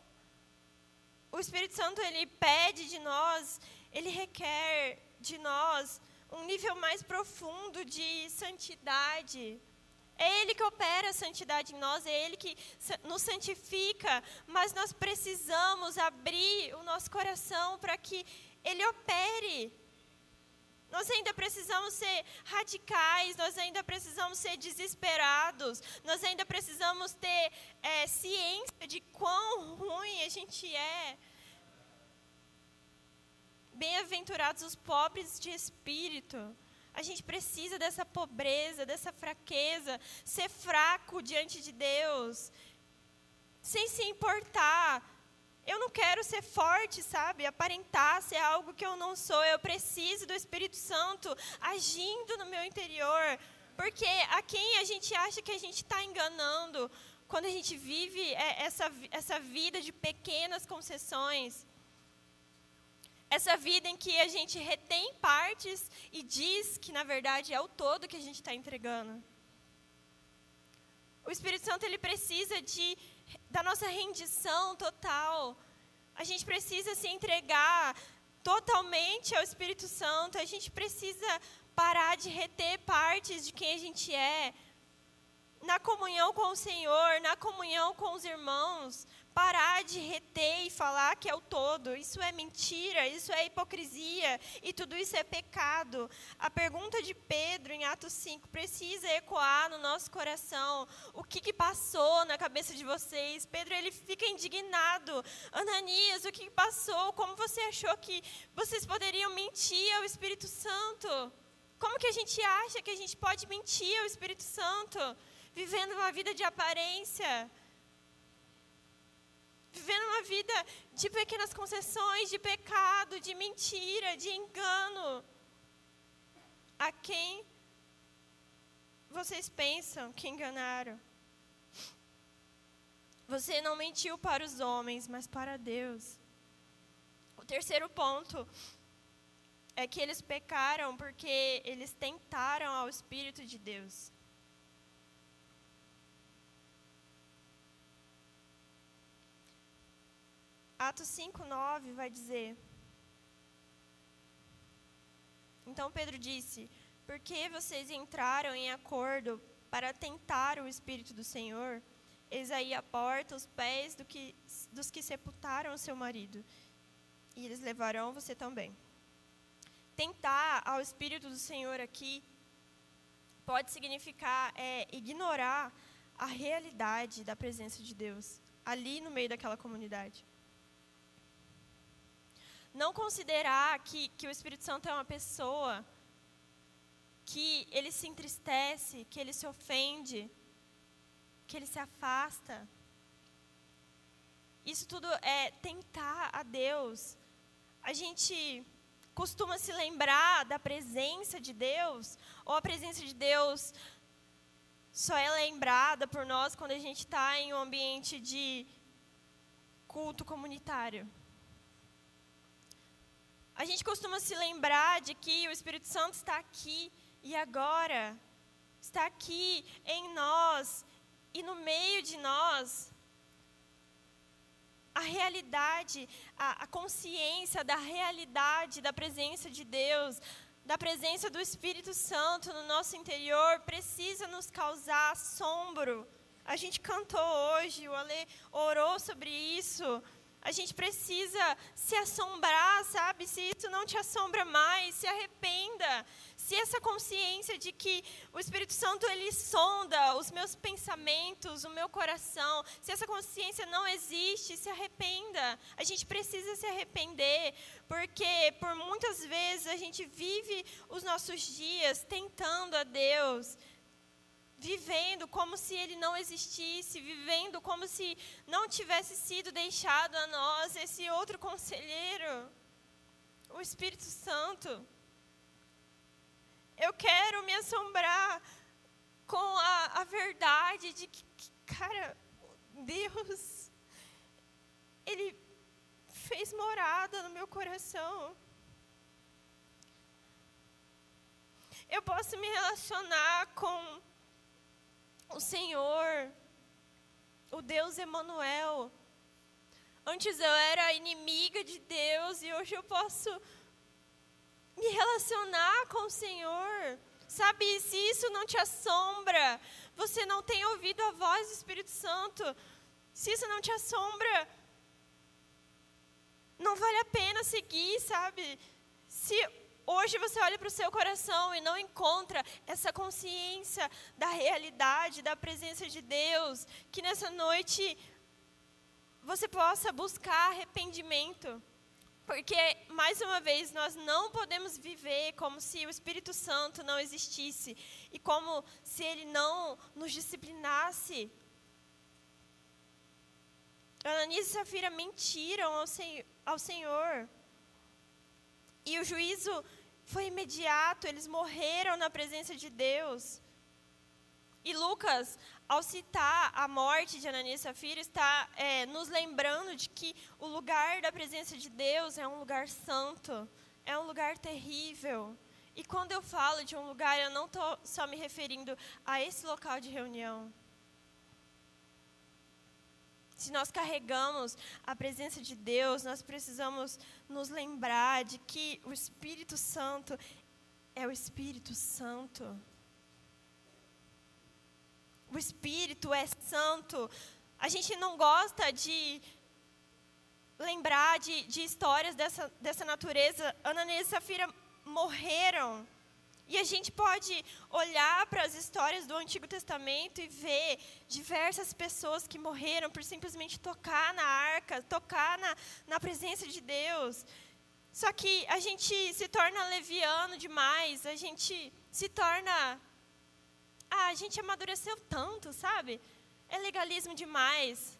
o Espírito Santo ele pede de nós, ele requer de nós um nível mais profundo de santidade. É Ele que opera a santidade em nós, é Ele que nos santifica, mas nós precisamos abrir o nosso coração para que Ele opere. Nós ainda precisamos ser radicais, nós ainda precisamos ser desesperados, nós ainda precisamos ter é, ciência de quão ruim a gente é. Bem-aventurados os pobres de espírito. A gente precisa dessa pobreza, dessa fraqueza, ser fraco diante de Deus, sem se importar eu não quero ser forte, sabe? Aparentar ser algo que eu não sou. Eu preciso do Espírito Santo agindo no meu interior. Porque a quem a gente acha que a gente está enganando quando a gente vive é, essa, essa vida de pequenas concessões? Essa vida em que a gente retém partes e diz que, na verdade, é o todo que a gente está entregando. O Espírito Santo ele precisa de da nossa rendição total. A gente precisa se entregar totalmente ao Espírito Santo. A gente precisa parar de reter partes de quem a gente é. Na comunhão com o Senhor, na comunhão com os irmãos, parar de reter e falar que é o todo. Isso é mentira, isso é hipocrisia e tudo isso é pecado. A pergunta de Pedro em Atos 5 precisa ecoar no nosso coração. O que, que passou na cabeça de vocês? Pedro ele fica indignado. Ananias, o que, que passou? Como você achou que vocês poderiam mentir ao Espírito Santo? Como que a gente acha que a gente pode mentir ao Espírito Santo? Vivendo uma vida de aparência vivendo uma vida de pequenas concessões, de pecado, de mentira, de engano. A quem vocês pensam que enganaram? Você não mentiu para os homens, mas para Deus. O terceiro ponto é que eles pecaram porque eles tentaram ao Espírito de Deus. Atos 5:9 vai dizer: Então Pedro disse: Por que vocês entraram em acordo para tentar o Espírito do Senhor? Eis aí a porta, os pés do que, dos que sepultaram o seu marido, e eles levarão você também. Tentar ao Espírito do Senhor aqui pode significar é, ignorar a realidade da presença de Deus ali no meio daquela comunidade. Não considerar que, que o Espírito Santo é uma pessoa, que ele se entristece, que ele se ofende, que ele se afasta. Isso tudo é tentar a Deus. A gente costuma se lembrar da presença de Deus, ou a presença de Deus só é lembrada por nós quando a gente está em um ambiente de culto comunitário. A gente costuma se lembrar de que o Espírito Santo está aqui e agora, está aqui em nós e no meio de nós. A realidade, a, a consciência da realidade da presença de Deus, da presença do Espírito Santo no nosso interior precisa nos causar assombro. A gente cantou hoje, o Ale orou sobre isso. A gente precisa se assombrar, sabe? Se isso não te assombra mais, se arrependa. Se essa consciência de que o Espírito Santo ele sonda os meus pensamentos, o meu coração, se essa consciência não existe, se arrependa. A gente precisa se arrepender, porque por muitas vezes a gente vive os nossos dias tentando a Deus, vivendo como se ele não existisse, vivendo como se não tivesse sido deixado a nós esse outro conselheiro, o Espírito Santo. Eu quero me assombrar com a, a verdade de que, que, cara, Deus, Ele fez morada no meu coração. Eu posso me relacionar com o Senhor, o Deus Emanuel. Antes eu era inimiga de Deus e hoje eu posso me relacionar com o Senhor. Sabe, se isso não te assombra, você não tem ouvido a voz do Espírito Santo. Se isso não te assombra, não vale a pena seguir, sabe? Se Hoje você olha para o seu coração e não encontra essa consciência da realidade, da presença de Deus. Que nessa noite você possa buscar arrependimento. Porque, mais uma vez, nós não podemos viver como se o Espírito Santo não existisse e como se ele não nos disciplinasse. Ananias e Safira mentiram ao, ao Senhor. E o juízo foi imediato, eles morreram na presença de Deus. E Lucas, ao citar a morte de Ananias e Safira, está é, nos lembrando de que o lugar da presença de Deus é um lugar santo, é um lugar terrível. E quando eu falo de um lugar, eu não estou só me referindo a esse local de reunião se nós carregamos a presença de Deus, nós precisamos nos lembrar de que o Espírito Santo é o Espírito Santo. O Espírito é santo. A gente não gosta de lembrar de, de histórias dessa, dessa natureza. Ananias e Safira morreram e a gente pode olhar para as histórias do Antigo Testamento e ver diversas pessoas que morreram por simplesmente tocar na arca, tocar na, na presença de Deus. Só que a gente se torna leviano demais, a gente se torna. Ah, a gente amadureceu tanto, sabe? É legalismo demais.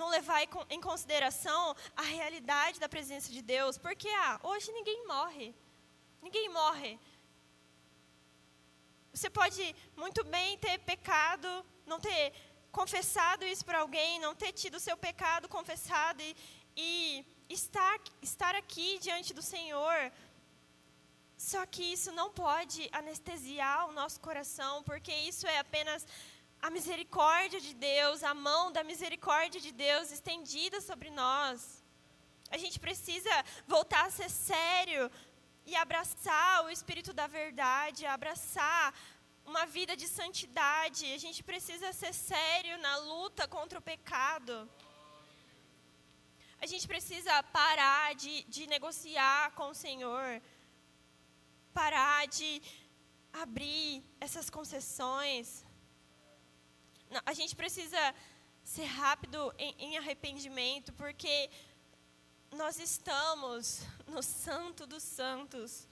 Não levar em consideração a realidade da presença de Deus. Porque, ah, hoje ninguém morre. Ninguém morre. Você pode muito bem ter pecado, não ter confessado isso para alguém, não ter tido o seu pecado confessado e, e estar, estar aqui diante do Senhor. Só que isso não pode anestesiar o nosso coração, porque isso é apenas a misericórdia de Deus, a mão da misericórdia de Deus estendida sobre nós. A gente precisa voltar a ser sério e abraçar o espírito da verdade, abraçar uma vida de santidade. A gente precisa ser sério na luta contra o pecado. A gente precisa parar de, de negociar com o Senhor, parar de abrir essas concessões. A gente precisa ser rápido em, em arrependimento, porque nós estamos no Santo dos Santos.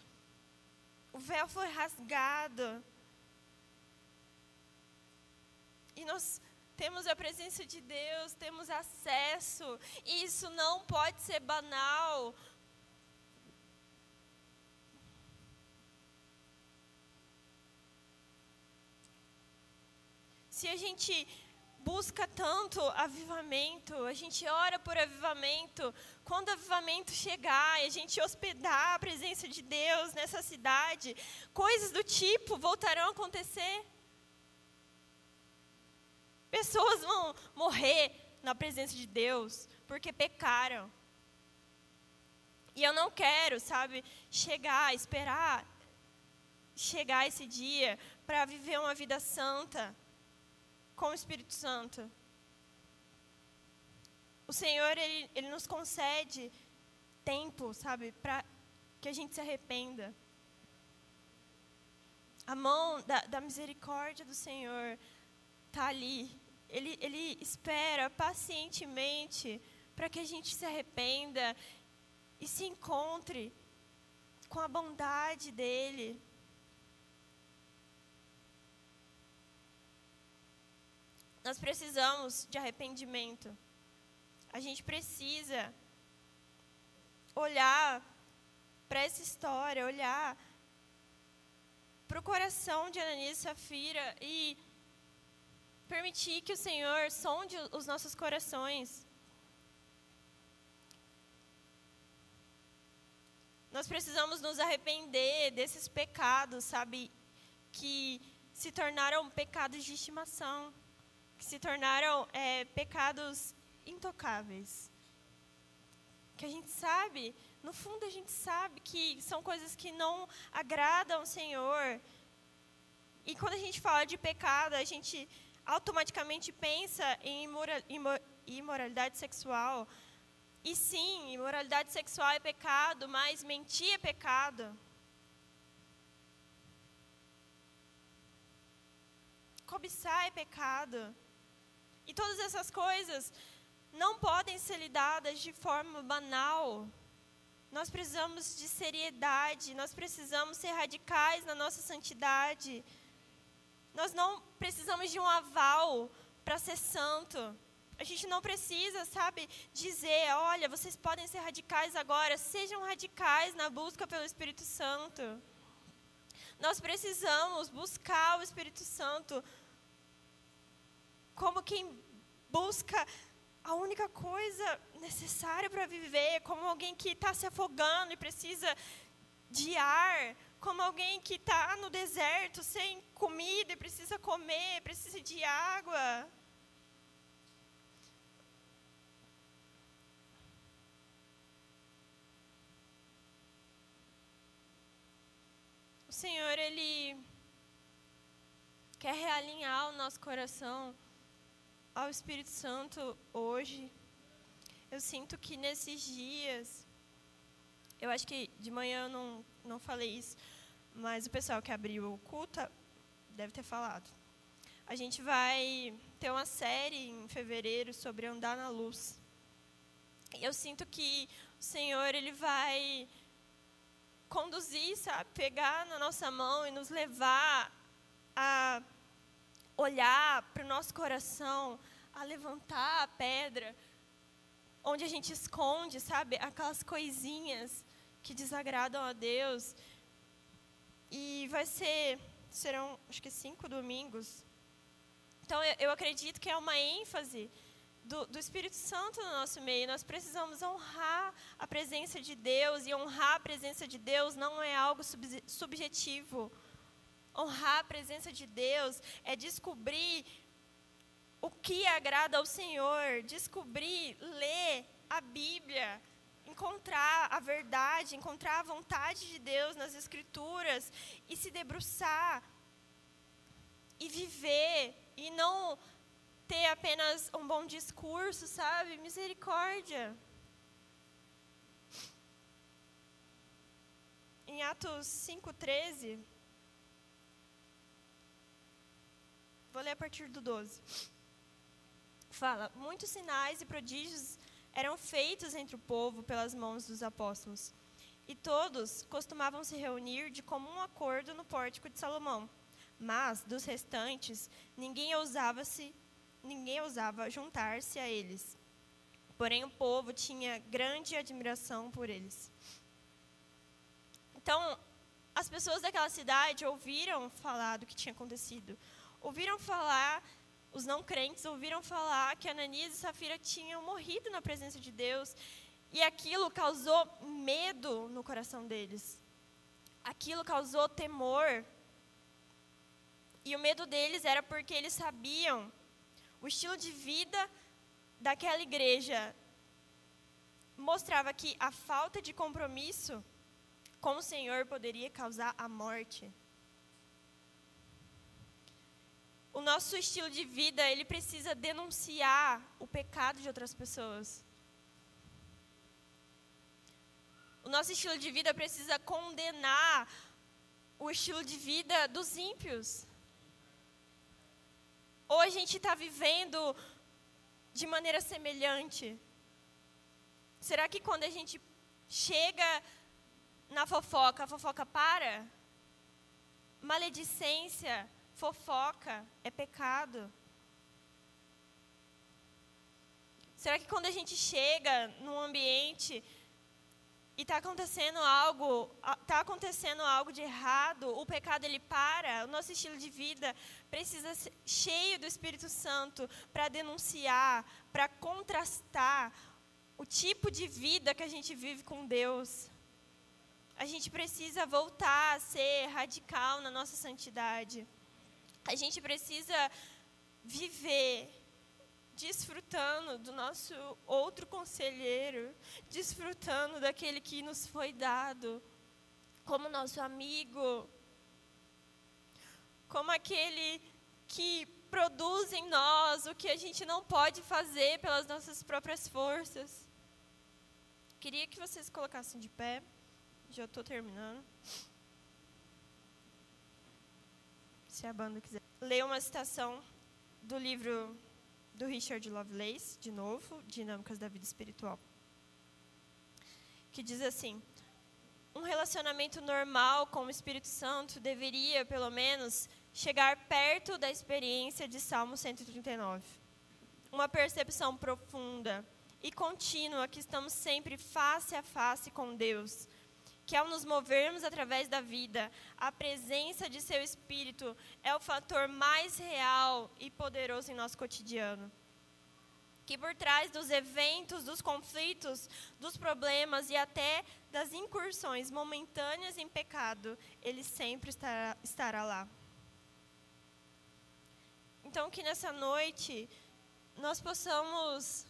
O véu foi rasgado. E nós temos a presença de Deus, temos acesso. E isso não pode ser banal. Se a gente busca tanto avivamento, a gente ora por avivamento. Quando o avivamento chegar e a gente hospedar a presença de Deus nessa cidade, coisas do tipo voltarão a acontecer. Pessoas vão morrer na presença de Deus porque pecaram. E eu não quero, sabe, chegar, esperar chegar esse dia para viver uma vida santa com o Espírito Santo. O Senhor, Ele, ele nos concede tempo, sabe, para que a gente se arrependa. A mão da, da misericórdia do Senhor está ali. Ele, ele espera pacientemente para que a gente se arrependa e se encontre com a bondade dEle. Nós precisamos de arrependimento. A gente precisa olhar para essa história, olhar para o coração de Ananias e Safira e permitir que o Senhor sonde os nossos corações. Nós precisamos nos arrepender desses pecados, sabe, que se tornaram pecados de estimação que se tornaram é, pecados intocáveis. Que a gente sabe, no fundo a gente sabe que são coisas que não agradam ao Senhor. E quando a gente fala de pecado, a gente automaticamente pensa em imoralidade sexual. E sim, imoralidade sexual é pecado, mas mentir é pecado. Cobiçar é pecado. E todas essas coisas não podem ser lidadas de forma banal. Nós precisamos de seriedade, nós precisamos ser radicais na nossa santidade. Nós não precisamos de um aval para ser santo. A gente não precisa, sabe, dizer, olha, vocês podem ser radicais agora, sejam radicais na busca pelo Espírito Santo. Nós precisamos buscar o Espírito Santo como quem busca a única coisa necessária para viver, como alguém que está se afogando e precisa de ar, como alguém que está no deserto sem comida e precisa comer, precisa de água. O Senhor, Ele quer realinhar o nosso coração ao Espírito Santo hoje. Eu sinto que nesses dias, eu acho que de manhã eu não, não falei isso, mas o pessoal que abriu o culto deve ter falado. A gente vai ter uma série em fevereiro sobre andar na luz. E eu sinto que o Senhor ele vai conduzir, sabe, pegar na nossa mão e nos levar a olhar para o nosso coração, a levantar a pedra, onde a gente esconde, sabe, aquelas coisinhas que desagradam a Deus. E vai ser, serão, acho que cinco domingos. Então, eu, eu acredito que é uma ênfase do, do, Espírito Santo no nosso meio. Nós precisamos honrar a presença de Deus, e honrar a presença de Deus não é algo sub, subjetivo. Honrar a presença de Deus é descobrir o que agrada ao Senhor, descobrir, ler a Bíblia, encontrar a verdade, encontrar a vontade de Deus nas Escrituras e se debruçar e viver e não ter apenas um bom discurso, sabe? Misericórdia. Em Atos 5,13. Vou ler a partir do 12. Fala: Muitos sinais e prodígios eram feitos entre o povo pelas mãos dos apóstolos. E todos costumavam se reunir de comum acordo no pórtico de Salomão. Mas dos restantes, ninguém ousava se ninguém ousava juntar-se a eles. Porém o povo tinha grande admiração por eles. Então, as pessoas daquela cidade ouviram falar do que tinha acontecido. Ouviram falar os não crentes ouviram falar que Ananias e Safira tinham morrido na presença de Deus e aquilo causou medo no coração deles. Aquilo causou temor. E o medo deles era porque eles sabiam o estilo de vida daquela igreja mostrava que a falta de compromisso com o Senhor poderia causar a morte. O nosso estilo de vida, ele precisa denunciar o pecado de outras pessoas. O nosso estilo de vida precisa condenar o estilo de vida dos ímpios. Ou a gente está vivendo de maneira semelhante? Será que quando a gente chega na fofoca, a fofoca para? Maledicência, fofoca é pecado? Será que quando a gente chega num ambiente e está acontecendo algo, está acontecendo algo de errado, o pecado ele para, o nosso estilo de vida precisa ser cheio do Espírito Santo para denunciar, para contrastar o tipo de vida que a gente vive com Deus. A gente precisa voltar a ser radical na nossa santidade. A gente precisa viver desfrutando do nosso outro conselheiro, desfrutando daquele que nos foi dado como nosso amigo, como aquele que produz em nós o que a gente não pode fazer pelas nossas próprias forças. Queria que vocês colocassem de pé. Já estou terminando. Se a banda quiser. Ler uma citação do livro do Richard Lovelace, de novo, Dinâmicas da Vida Espiritual. Que diz assim: Um relacionamento normal com o Espírito Santo deveria, pelo menos, chegar perto da experiência de Salmo 139. Uma percepção profunda e contínua que estamos sempre face a face com Deus que ao nos movermos através da vida, a presença de seu Espírito é o fator mais real e poderoso em nosso cotidiano. Que por trás dos eventos, dos conflitos, dos problemas e até das incursões momentâneas em pecado, Ele sempre estará, estará lá. Então, que nessa noite nós possamos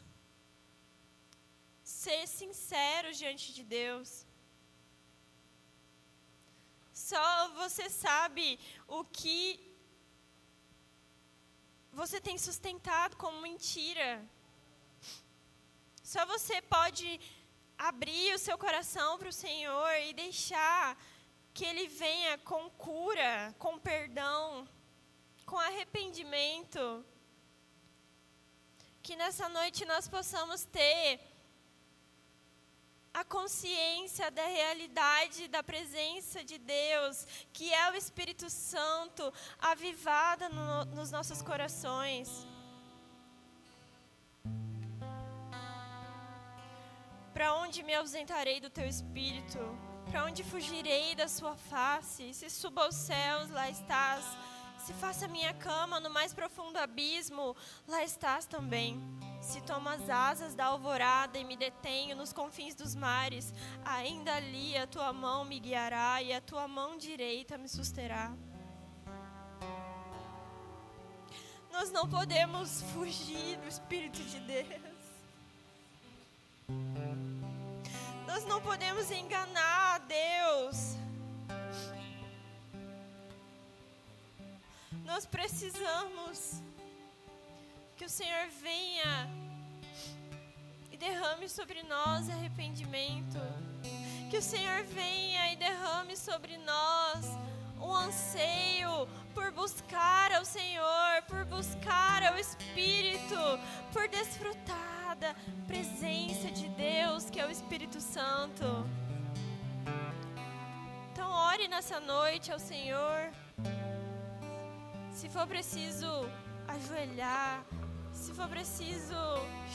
ser sinceros diante de Deus só você sabe o que você tem sustentado como mentira. Só você pode abrir o seu coração para o Senhor e deixar que Ele venha com cura, com perdão, com arrependimento. Que nessa noite nós possamos ter a consciência da realidade da presença de Deus, que é o Espírito Santo avivada no, nos nossos corações. Para onde me ausentarei do teu espírito? Para onde fugirei da sua face? Se suba aos céus, lá estás. Se faça minha cama no mais profundo abismo, lá estás também. Se tomo as asas da alvorada e me detenho nos confins dos mares, ainda ali a tua mão me guiará e a tua mão direita me susterá. Nós não podemos fugir do Espírito de Deus. Nós não podemos enganar a Deus. Nós precisamos que o Senhor venha e derrame sobre nós arrependimento. Que o Senhor venha e derrame sobre nós um anseio por buscar ao Senhor, por buscar ao Espírito, por desfrutar da presença de Deus, que é o Espírito Santo. Então, ore nessa noite ao Senhor. Se for preciso ajoelhar, se for preciso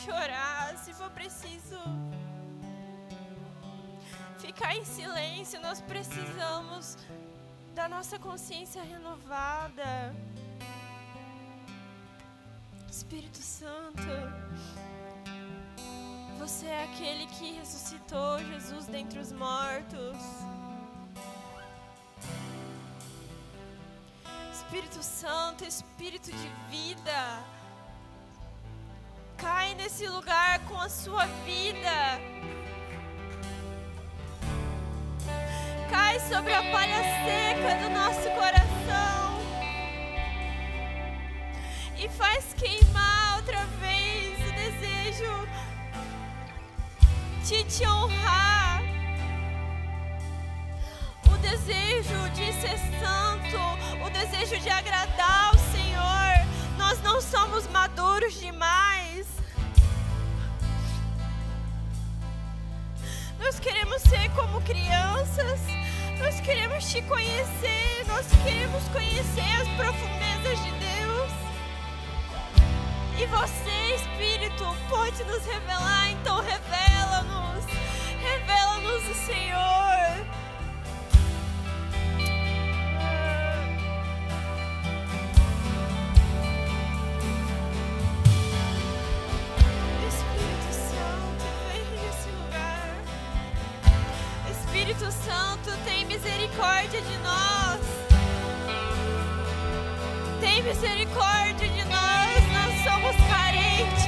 chorar, se for preciso ficar em silêncio, nós precisamos da nossa consciência renovada. Espírito Santo, você é aquele que ressuscitou Jesus dentre os mortos. Espírito Santo, Espírito de vida, cai nesse lugar com a sua vida. Cai sobre a palha seca do nosso coração e faz queimar outra vez o desejo de te honrar, o desejo de ser santo, o desejo de agradar ao Senhor. Nós não somos maduros demais. Nós queremos ser como crianças. Nós queremos te conhecer. Nós queremos conhecer as profundezas de Deus. E você, Espírito, pode nos revelar. Então revela-nos. Revela-nos o Senhor. Santo, tem misericórdia de nós. Tem misericórdia de nós, nós somos carentes.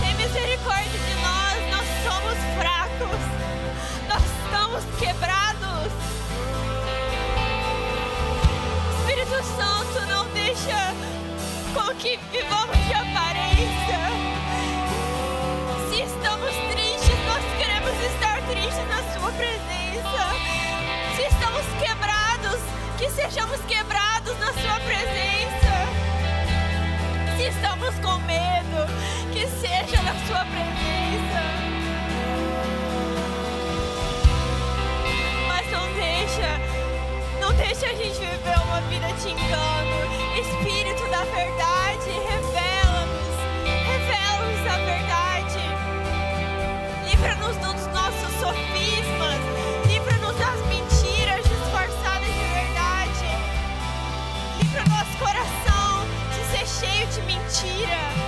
Tem misericórdia de nós, nós somos fracos. Nós estamos quebrados. Espírito Santo, não deixa com que vivamos de aparência. Sua presença. Se estamos quebrados, que sejamos quebrados na Sua presença. Se estamos com medo, que seja na Sua presença. Mas não deixa, não deixa a gente viver uma vida de engano. Espírito da verdade, revela-nos, revela-nos a verdade. mentira.